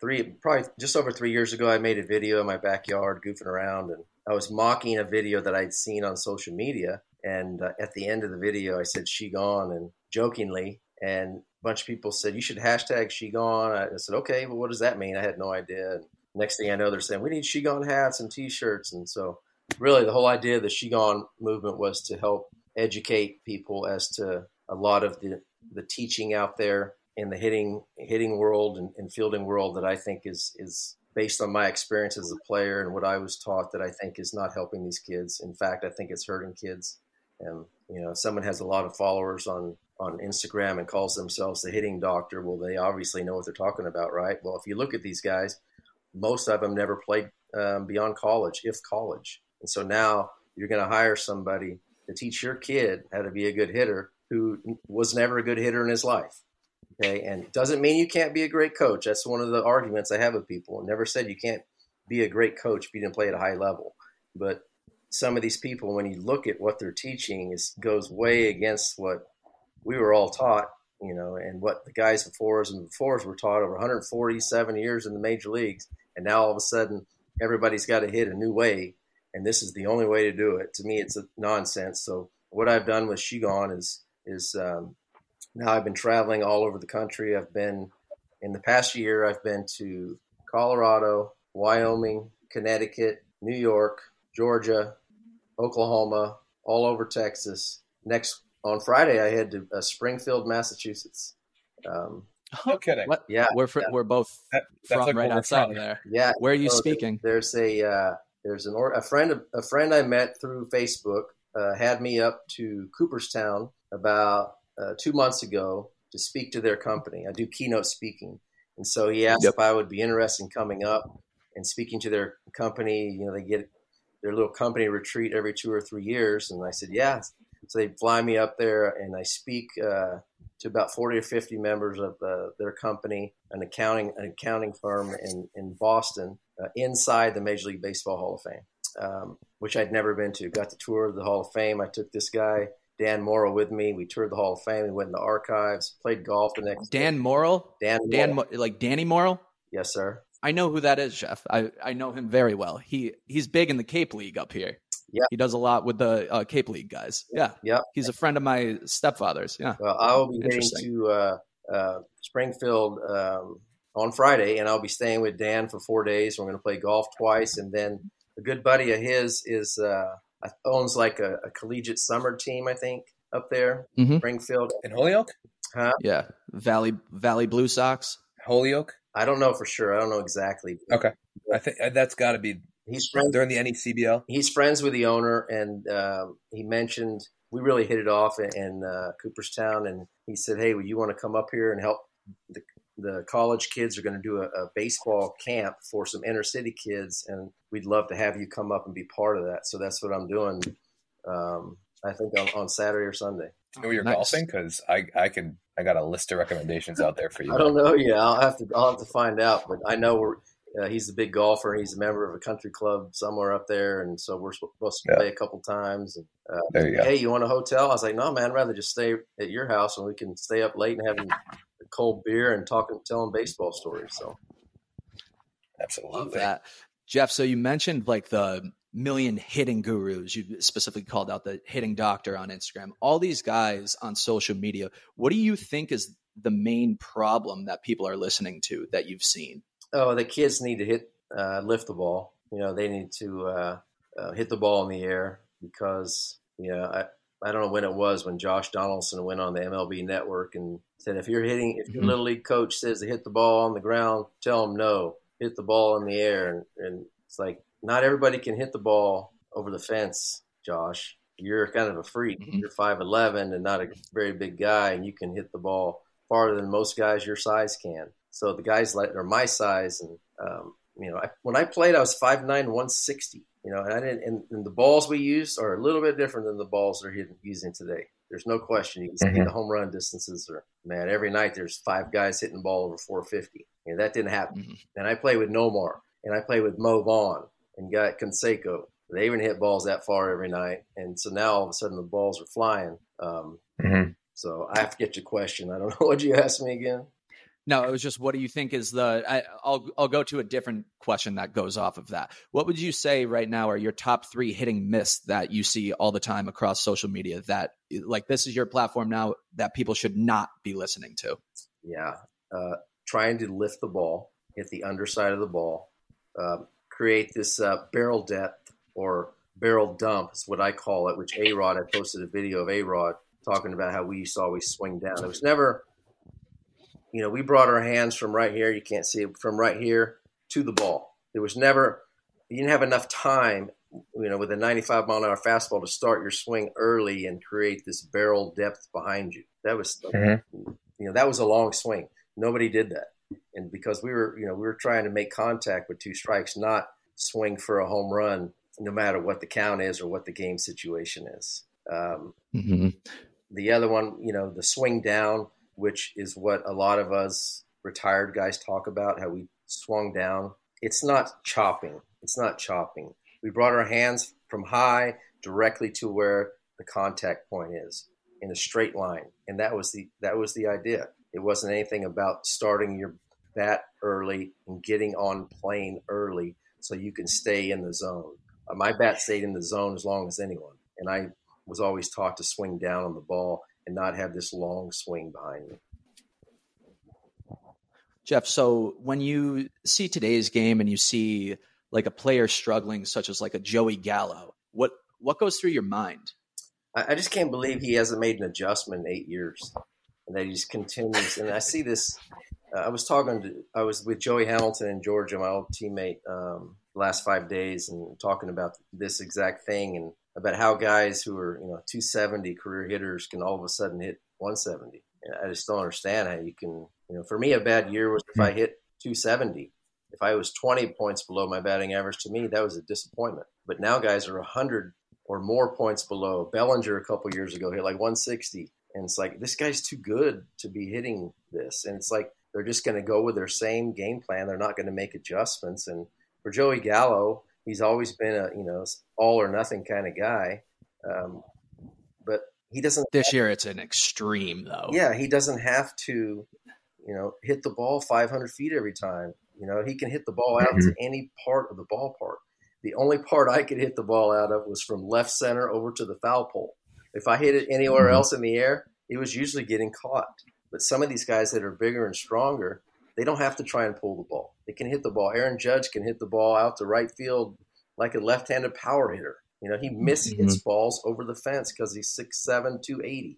three probably just over three years ago, I made a video in my backyard goofing around, and I was mocking a video that I'd seen on social media. And uh, at the end of the video, I said "she gone" and jokingly, and a bunch of people said you should hashtag "she gone." I said, "Okay, well, what does that mean?" I had no idea. And next thing I know, they're saying we need "she gone" hats and T-shirts, and so really the whole idea of the "she gone" movement was to help educate people as to a lot of the the teaching out there in the hitting hitting world and, and, fielding world that I think is is based on my experience as a player and what I was taught that I think is not helping these kids. In fact, I think it's hurting kids. And you know, someone has a lot of followers on on Instagram and calls themselves the hitting doctor. Well, they obviously know what they're talking about, right? Well, if you look at these guys, most of them never played um, beyond college, if college. And so now you're going to hire somebody to teach your kid how to be a good hitter who was never a good hitter in his life. Okay, and doesn't mean you can't be a great coach. That's one of the arguments I have with people. I never said you can't be a great coach if you didn't play at a high level. But some of these people, when you look at what they're teaching, is goes way against what we were all taught, you know, and what the guys before us and before us were taught over 147 years in the major leagues. And now all of a sudden, everybody's got to hit a new way, and this is the only way to do it. To me, it's a nonsense. So what I've done with She Gone is is um, now I've been traveling all over the country. I've been in the past year. I've been to Colorado, Wyoming, Connecticut, New York, Georgia, Oklahoma, all over Texas. Next on Friday, I head to uh, Springfield, Massachusetts. Um, no kidding. What? Yeah, we're fr- yeah. we're both That- from like right outside from. of there. Yeah. Where are you so speaking? There's a uh, there's an or, a friend a friend I met through Facebook uh, had me up to Cooperstown about uh, two months ago to speak to their company. I do keynote speaking, and so he asked Yep. if I would be interested in coming up and speaking to their company. You know, they get their little company retreat every two or three years, and I said, yeah. So they fly me up there, and I speak uh, to about forty or fifty members of uh, their company, an accounting an accounting firm in in Boston, uh, inside the Major League Baseball Hall of Fame, um, which I'd never been to. Got the tour of the Hall of Fame. I took this guy Dan Morrill with me. We toured the Hall of Fame. We went in the archives, played golf the next Dan Morrill, Dan Dan, Morrill. Like Danny Morrill. yes, sir. I know who that is, Jeff. I, I know him very well. He he's big in the Cape League up here. Yeah. he does a lot with the uh, Cape League guys. Yeah, yeah, he's a friend of my stepfather's. Yeah, Well, I will be heading to uh, uh, Springfield um, on Friday, and I'll be staying with Dan for four days. We're going to play golf twice, and then a good buddy of his is uh, owns like a, a collegiate summer team, I think, up there, Mhm. Springfield. In Holyoke? Huh? Yeah. Valley Valley Blue Sox. Holyoke? I don't know for sure. I don't know exactly. Okay. I think uh, that's got to be. He's friends. They're in the NECBL. He's friends with the owner, and um, he mentioned we really hit it off in, in uh, Cooperstown. And he said, "Hey, would you want to come up here and help the the college kids are going to do a, a baseball camp for some inner city kids, and we'd love to have you come up and be part of that." So that's what I'm doing. Um, I think on, on Saturday or Sunday. You know where you're Nice. golfing? Because I, I could, I got a list of recommendations out there for you. [laughs] I don't know. Yeah, I'll have to. I'll have to find out. But I know we're. Uh, he's a big golfer. He's a member of a country club somewhere up there, and so we're supposed to Yeah. play a couple times. And, uh, There you go. hey, you want a hotel? I was like, no, man, I'd rather just stay at your house and we can stay up late and having a cold beer and talking, telling baseball stories. So Love Absolutely. that, Jeff. So you mentioned like the million hitting gurus. You specifically called out the hitting doctor on Instagram. All these guys on social media. What do you think is the main problem that people are listening to that you've seen? Oh, the kids need to hit, uh, lift the ball. You know, they need to uh, uh, hit the ball in the air because, you know, I, I don't know when it was when Josh Donaldson went on the MLB network and said, if you're hitting, if your Mhm. little league coach says to hit the ball on the ground, tell him no, hit the ball in the air. And, and it's like, not everybody can hit the ball over the fence, Josh. You're kind of a freak. Mhm. You're 5'11 and not a very big guy, and you can hit the ball farther than most guys your size can. So the guys like are my size, and um, you know, I, when I played, I was 5'9", 160. You know, and I didn't. And, and the balls we used are a little bit different than the balls they're using today. There's no question. You can see Mhm. the home run distances are man. Every night there's five guys hitting the ball over 450. You know, that didn't happen. Mm-hmm. And I played with Nomar and I played with Mo Vaughn and got Canseco. They even hit balls that far every night. And so now all of a sudden the balls are flying. Um, mm-hmm. So I have to get your question. I don't [laughs] know. what you asked me again? No, it was just what do you think is the I, will I'll go to a different question that goes off of that. What would you say right now are your top three hitting myths that you see all the time across social media that like this is your platform now that people should not be listening to? Yeah, uh, trying to lift the ball, hit the underside of the ball, uh, create this uh, barrel depth or barrel dump is what I call it. Which A Rod I posted a video of A Rod talking about how we used to always swing down. It was never you know, we brought our hands from right here, you can't see it, from right here to the ball. There was never, you didn't have enough time, you know, with a 95 mile an hour fastball to start your swing early and create this barrel depth behind you. That was, mm-hmm. you know, that was a long swing. Nobody did that. And because we were, you know, we were trying to make contact with two strikes, not swing for a home run, no matter what the count is or what the game situation is. Um, mm-hmm. The other one, you know, the swing down which is what a lot of us retired guys talk about, how we swung down. It's not chopping. It's not chopping. We brought our hands from high directly to where the contact point is in a straight line. And that was the that was the idea. It wasn't anything about starting your bat early and getting on plane early so you can stay in the zone. Uh, my bat stayed in the zone as long as anyone. And I was always taught to swing down on the ball and not have this long swing behind me. Jeff, so when you see today's game and you see like a player struggling, such as like a Joey Gallo, what what goes through your mind? I, I just can't believe he hasn't made an adjustment in eight years, and that he just continues. and I see this. Uh, I was talking to I was with Joey Hamilton in Georgia, my old teammate, um, last five days, and talking about this exact thing. And about how guys who are you know 270 career hitters can all of a sudden hit 170. I just don't understand how you can. You know, for me, a bad year was if hmm. I hit 270. If I was 20 points below my batting average, to me that was a disappointment. But now guys are 100 or more points below. Bellinger a couple years ago hit like 160, and it's like this guy's too good to be hitting this. And it's like they're just going to go with their same game plan. They're not going to make adjustments. And for Joey Gallo, he's always been a you know all or nothing kind of guy. Um, but he doesn't. This year, it's an extreme though. Yeah, he doesn't have to, you know, hit the ball 500 feet every time. You know, he can hit the ball out mm-hmm. to any part of the ballpark. The only part I could hit the ball out of was from left center over to the foul pole. If I hit it anywhere mm-hmm. else in the air, it was usually getting caught. But some of these guys that are bigger and stronger, they don't have to try and pull the ball. They can hit the ball. Aaron Judge can hit the ball out to right field like a left-handed power hitter. You know, he misses mm-hmm. balls over the fence because he's 6'7", 280.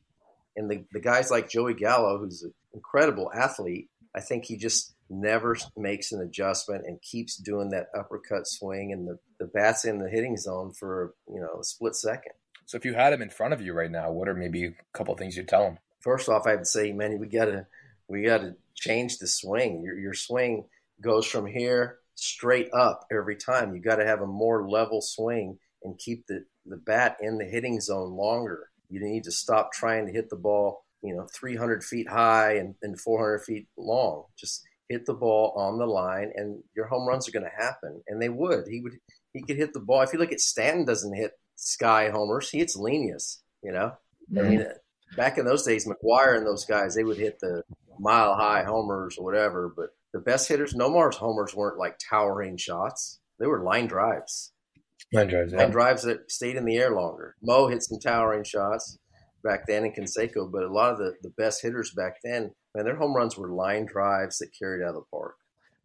And the, the guys like Joey Gallo, who's an incredible athlete, I think he just never makes an adjustment and keeps doing that uppercut swing and the, the bat's in the hitting zone for, you know, a split second. So if you had him in front of you right now, what are maybe a couple things you'd tell him? First off, I'd say, man, we gotta we gotta change the swing. Your your swing goes from here straight up every time. You got to have a more level swing and keep the, the bat in the hitting zone longer. You need to stop trying to hit the ball, you know, 300 feet high and, and 400 feet long. Just hit the ball on the line, and your home runs are going to happen. And they would. He would. He could hit the ball. If you look at Stanton, doesn't hit sky homers. He hits leanius. You know, mm-hmm. I mean, back in those days, McGwire and those guys, they would hit the mile high homers or whatever. But the best hitters, Nomar's homers weren't like towering shots. They were line drives. Line drives, yeah. Line drives that stayed in the air longer. Mo hit some towering shots back then in Canseco, but a lot of the, the best hitters back then, man, their home runs were line drives that carried out of the park.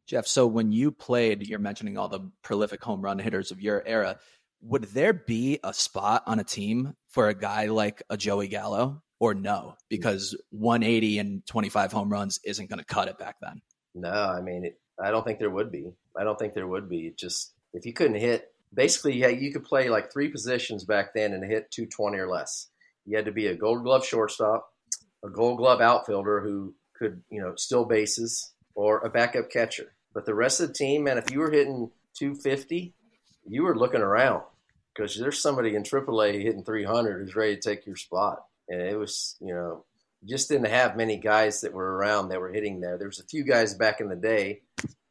Jeff, so when you played, you're mentioning all the prolific home run hitters of your era. Would there be a spot on a team for a guy like a Joey Gallo or no? Because 180 and 25 home runs isn't going to cut it back then. No, I mean, it, I don't think there would be. I don't think there would be. just if you couldn't hit, basically, yeah, you could play like three positions back then and hit 220 or less. You had to be a Gold Glove shortstop, a Gold Glove outfielder who could, you know, steal bases, or a backup catcher. But the rest of the team, man, if you were hitting 250, you were looking around because there's somebody in AAA hitting 300 who's ready to take your spot. And it was, you know, just didn't have many guys that were around that were hitting there. There was a few guys back in the day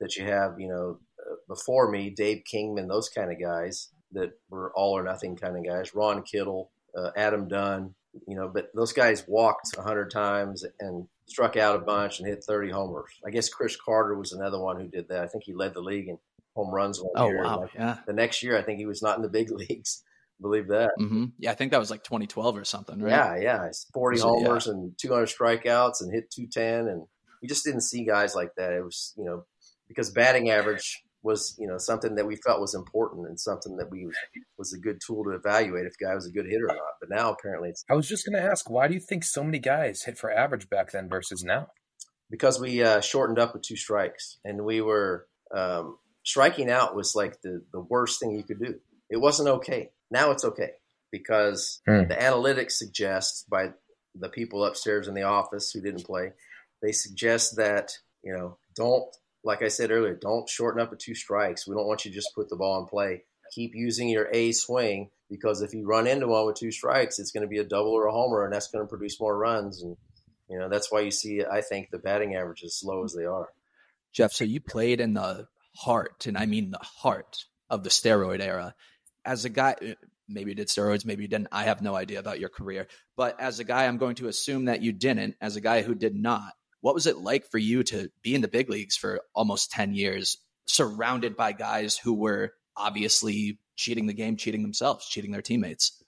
that you have, you know, uh, before me, Dave Kingman, those kind of guys that were all or nothing kind of guys. Ron Kittle, uh, Adam Dunn, you know, but those guys walked hundred times and struck out a bunch and hit 30 homers. I guess Chris Carter was another one who did that. I think he led the league in home runs one oh, year. wow. Yeah. The next year, I think he was not in the big [laughs] leagues. Believe that. hmm Yeah. I think that was like 2012 or something, right? Yeah, yeah. 40 So, yeah. homers and 200 strikeouts and hit 210. And you just didn't see guys like that. It was, you know, because batting average was, you know, something that we felt was important and something that we was a good tool to evaluate if a guy was a good hitter or not. But now apparently it's I was just going to ask, why do you think so many guys hit for average back then versus now? because we uh, shortened up with two strikes and we were um, striking out was like the, the worst thing you could do. It wasn't okay. Now it's okay because Hmm. the analytics suggest by the people upstairs in the office who didn't play, they suggest that, you know, don't, like I said earlier, don't shorten up with two strikes. We don't want you to just put the ball in play. Keep using your A swing because if you run into one with two strikes, it's going to be a double or a homer, and that's going to produce more runs. And, you know, that's why you see, I think, the batting average as slow as they are. Jeff, so you played in the heart, and I mean the heart of the steroid era. As a guy, uh, maybe you did steroids, maybe you didn't. I have no idea about your career. But as a guy, I'm going to assume that you didn't. As a guy who did not, what was it like for you to be in the big leagues for almost 10 years, surrounded by guys who were obviously cheating the game, cheating themselves, cheating their teammates?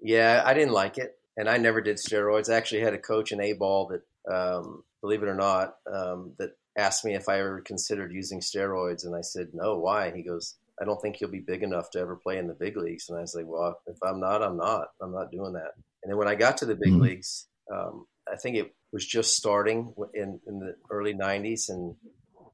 Yeah, I didn't like it, and I never did steroids. I actually had a coach in A ball that, um, believe it or not, um, that asked me if I ever considered using steroids, and I said no. Why? He goes, I don't think he'll be big enough to ever play in the big leagues. And I was like, well, if I'm not, I'm not. I'm not doing that. And then when I got to the big Mhm. leagues, um, I think it was just starting in in the early '90s, and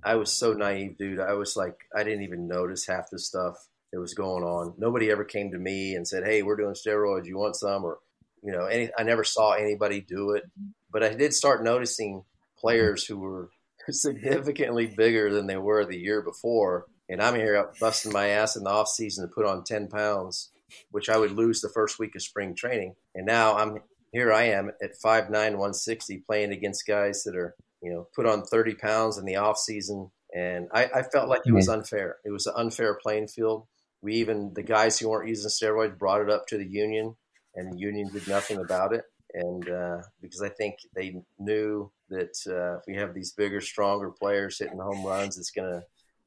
I was so naive, dude. I was like, I didn't even notice half the stuff that was going on. Nobody ever came to me and said, "Hey, we're doing steroids. You want some?" Or, you know, any. I never saw anybody do it, but I did start noticing players who were [laughs] significantly bigger than they were the year before. And I'm here busting my ass in the off season to put on 10 pounds, which I would lose the first week of spring training. And now I'm here I am at 5'9", 160 playing against guys that are, you know, put on 30 pounds in the off season. And I, I felt like it was unfair. It was an unfair playing field. We even, the guys who weren't using steroids brought it up to the union and the union did nothing about it. And uh, because I think they knew that uh, if we have these bigger, stronger players hitting home runs, it's going to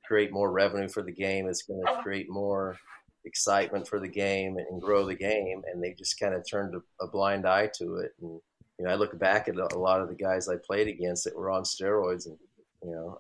create more revenue for the game. It's going to create more excitement for the game and grow the game. And they just kind of turned a, a blind eye to it. And you know, I look back at a lot of the guys I played against that were on steroids, and you know,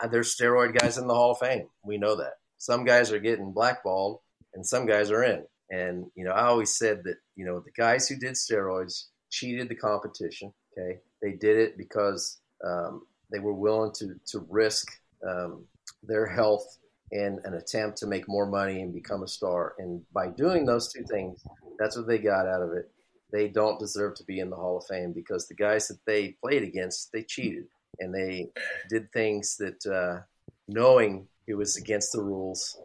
I, there's steroid guys in the Hall of Fame. We know that. Some guys are getting blackballed, and some guys are in. And you know, I always said that you know the guys who did steroids cheated the competition. Okay, they did it because um, they were willing to to risk um, their health in an attempt to make more money and become a star. And by doing those two things, that's what they got out of it. They don't deserve to be in the Hall of Fame because the guys that they played against, they cheated and they did things that, uh, knowing it was against the rules,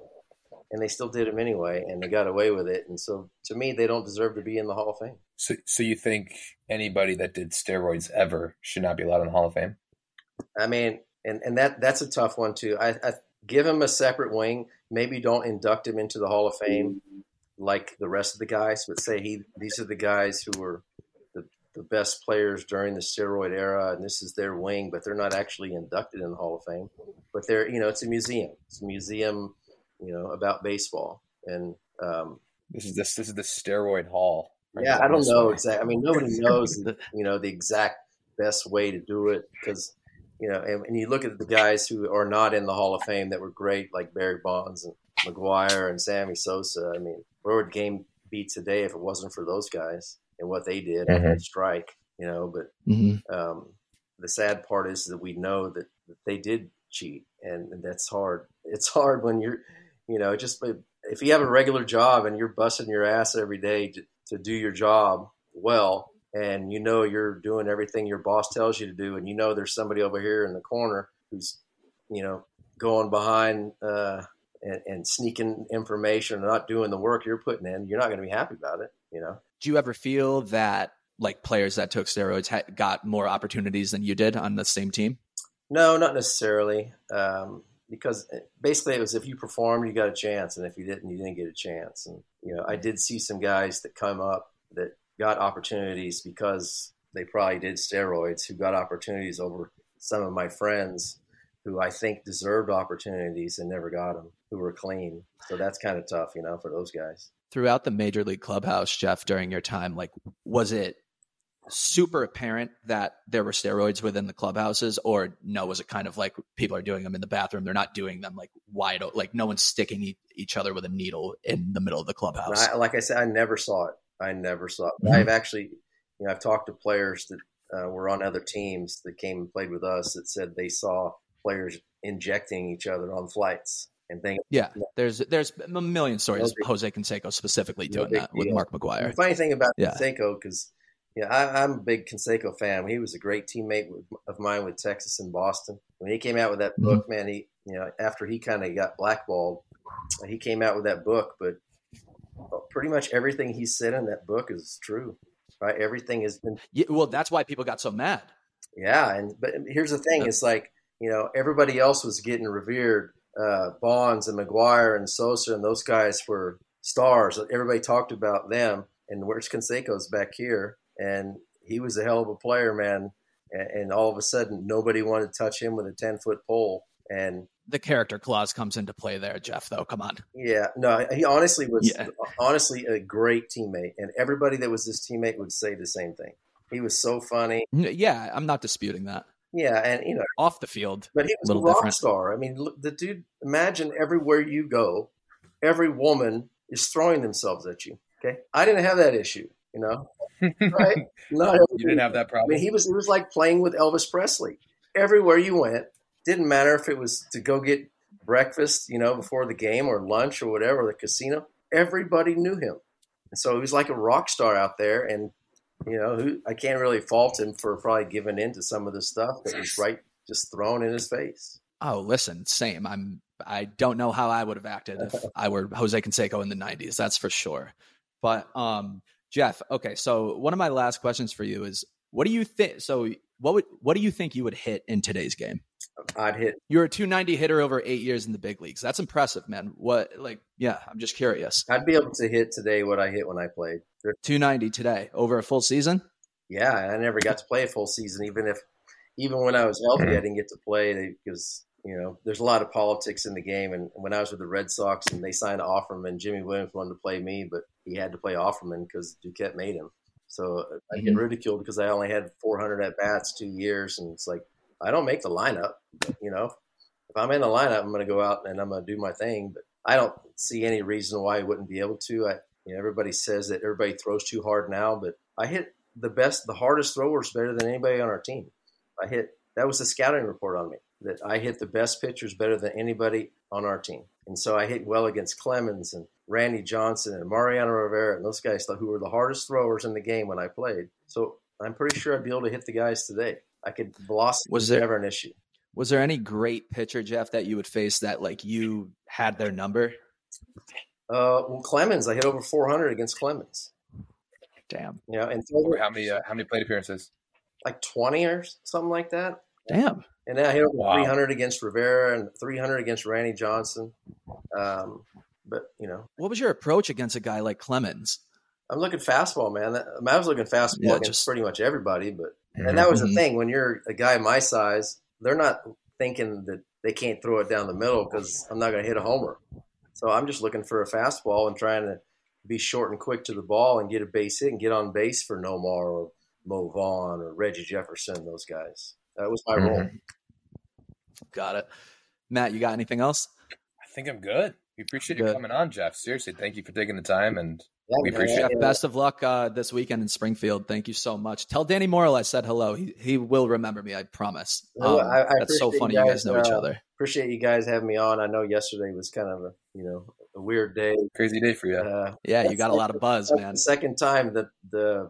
and they still did them anyway, and they got away with it. And so, to me, they don't deserve to be in the Hall of Fame. So, so you think anybody that did steroids ever should not be allowed in the Hall of Fame? I mean, and and that that's a tough one too. I, I give him a separate wing. Maybe don't induct him into the Hall of Fame like the rest of the guys, but say he these are the guys who were the, the best players during the steroid era, and this is their wing, but they're not actually inducted in the Hall of Fame. But they're you know it's a museum. It's a museum, you know, about baseball, and um, This is this this is the steroid hall. right yeah. I don't know exactly. I mean, nobody [laughs] knows, you know, the exact best way to do it because, you know, and, and you look at the guys who are not in the Hall of Fame that were great, like Barry Bonds and McGwire and Sammy Sosa. I mean, where would the game be today if it wasn't for those guys and what they did Mhm. and strike? You know, but Mm-hmm. um, the sad part is that we know that, that they did cheat, and, and that's hard. It's hard when you're, you know, just if you have a regular job and you're busting your ass every day to, to do your job well, and you know you're doing everything your boss tells you to do, and you know there's somebody over here in the corner who's, you know, going behind uh, and, and sneaking information and not doing the work you're putting in, you're not going to be happy about it, you know. Do you ever feel that like players that took steroids ha- got more opportunities than you did on the same team? No, not necessarily. Um, because basically it was if you performed, you got a chance, and if you didn't, you didn't get a chance. And you know, I did see some guys that come up that got opportunities because they probably did steroids, who got opportunities over some of my friends who I think deserved opportunities and never got them, who were clean. So that's kind of tough, you know, for those guys. Throughout the major league clubhouse, Jeff, during your time, like, was it super apparent that there were steroids within the clubhouses or no was it kind of like people are doing them in the bathroom they're not doing them like wide like no one's sticking e- each other with a needle in the middle of the clubhouse I, like i said i never saw it i never saw Mhm. i've actually you know i've talked to players that uh, were on other teams that came and played with us that said they saw players injecting each other on flights and things yeah there's there's a million stories big- jose canseco specifically doing that with mark The mcgwire funny thing about Yeah. Canseco, because yeah, I, I'm a big Canseco fan. He was a great teammate with, of mine with Texas and Boston. When he came out with that book, man, he you know after he kind of got blackballed, he came out with that book. But pretty much everything he said in that book is true, right? Everything has been yeah, well that's why people got so mad yeah. And but here's the thing: it's like you know everybody else was getting revered. Uh, Bonds and McGwire and Sosa and those guys were stars. Everybody talked about them. And where's Canseco's back here? And he was a hell of a player, man. And, and all of a sudden, nobody wanted to touch him with a ten foot pole. And the character clause comes into play there jeff though come on yeah, no, he honestly was Yeah. honestly a great teammate. And everybody that was his teammate would say the same thing. He was so funny. Yeah i'm not disputing that Yeah, and you know, off the field But he was a Little rock different. star. I mean, look, the dude. Imagine everywhere you go, every woman is throwing themselves at you. Okay, I didn't have that issue. You know, [laughs] right? Not you didn't have that problem. I problem. mean, he was. It was like playing with Elvis Presley. Everywhere you went, didn't matter if it was to go get breakfast, you know, before the game or lunch or whatever, the casino. Everybody knew him, and so he was like a rock star out there. And you know, who I can't really fault him for probably giving in to some of the stuff that was right just thrown in his face. Oh, listen, same. I'm. I don't know how I would have acted if [laughs] I were Jose Canseco in the '90s. That's for sure. But um, Jeff, okay. So one of my last questions for you is, what do you think? So what would what do you think you would hit in today's game? I'd hit You're a 290 hitter over eight years in the big leagues. That's impressive, man. What like? Yeah, I'm just curious. I'd be able to hit today what I hit when I played. 290 today over a full season. Yeah, I never got to play a full season, even if even when I was healthy, I didn't get to play because you know there's a lot of politics in the game. And when I was with the Red Sox and they signed Offerman, Jimy Williams wanted to play me, but he had to play Offerman because Duquette made him. So I get Mhm. ridiculed because I only had 400 at bats two years, and it's like I don't make the lineup. But, you know, if I'm in the lineup, I'm going to go out and I'm going to do my thing. But I don't see any reason why I wouldn't be able to. I, you know, everybody says that everybody throws too hard now, but I hit the best, the hardest throwers better than anybody on our team. I hit that was the scouting report on me that I hit the best pitchers better than anybody on our team, and so I hit well against Clemens and Randy Johnson and Mariano Rivera and those guys who were the hardest throwers in the game when I played. So I'm pretty sure I'd be able to hit the guys today. I could velocity Was was there- never an issue. Was there any great pitcher, Jeff, that you would face that like you had their number? Uh, well, Clemens, I hit over 400 against Clemens. Damn, Yeah, and Or how many uh, how many plate appearances? like 20 or something like that. Damn. And then I hit over Wow. 300 against Rivera and 300 against Randy Johnson. Um, but you know, What was your approach against a guy like Clemens? I'm looking fastball, man. I, mean, I was looking fastball Yeah, against just- pretty much everybody, but and that was the thing when you're a guy my size, they're not thinking that they can't throw it down the middle because I'm not going to hit a homer. So I'm just looking for a fastball and trying to be short and quick to the ball and get a base hit and get on base for Nomar or Mo Vaughn or Reggie Jefferson. Those guys. That was my role. Mhm. Got it. Matt, you got anything else? I think I'm good. We appreciate you coming on, Jeff. Seriously, thank you for taking the time and Yeah, We appreciate Jeff, Yeah. best of luck uh, this weekend in Springfield. Thank you so much. Tell Danny Morrill I said hello. He he will remember me. I promise. Well, Um, I- I that's so funny. you You guys, guys know each uh, other. Appreciate you guys having me on. I know yesterday was kind of a you know a weird day. crazy day for you. Uh, Yeah, you got a lot of buzz, man. the second time that the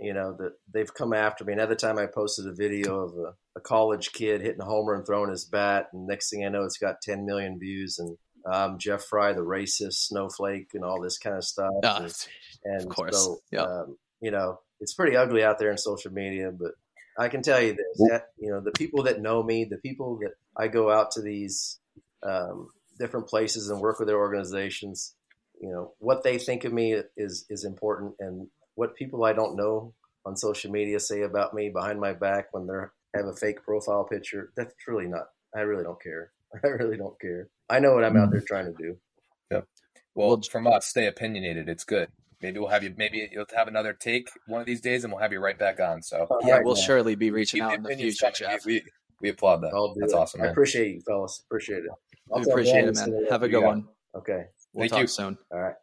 you know that they've come after me. Another time I posted a video of a, a college kid hitting a homer and throwing his bat, and next thing I know, it's got 10 million views. And um, Jeff Frye, the racist snowflake, and all this kind of stuff. Uh, and and of course. so Yeah. um, you know, it's pretty ugly out there in social media. But I can tell you this: that, you know, the people that know me, the people that I go out to these um, different places and work with their organizations, you know, what they think of me is is important, and what people I don't know on social media say about me behind my back when they have a fake profile picture. That's really not. I really don't care. [laughs] I really don't care. I know what I'm out there mm-hmm. trying to do. Yeah. Well, well from us, stay opinionated. It's good. Maybe we'll have you. Maybe you'll have another take one of these days, and we'll have you right back on. So yeah, right, we'll man. surely be reaching Keep out in the future, Jeff. We, we, applaud that. That's it. awesome. Man. I appreciate you, fellas. Appreciate it. I'll we appreciate it, man. Have a good one. Okay. We'll Thank talk you. soon. All right.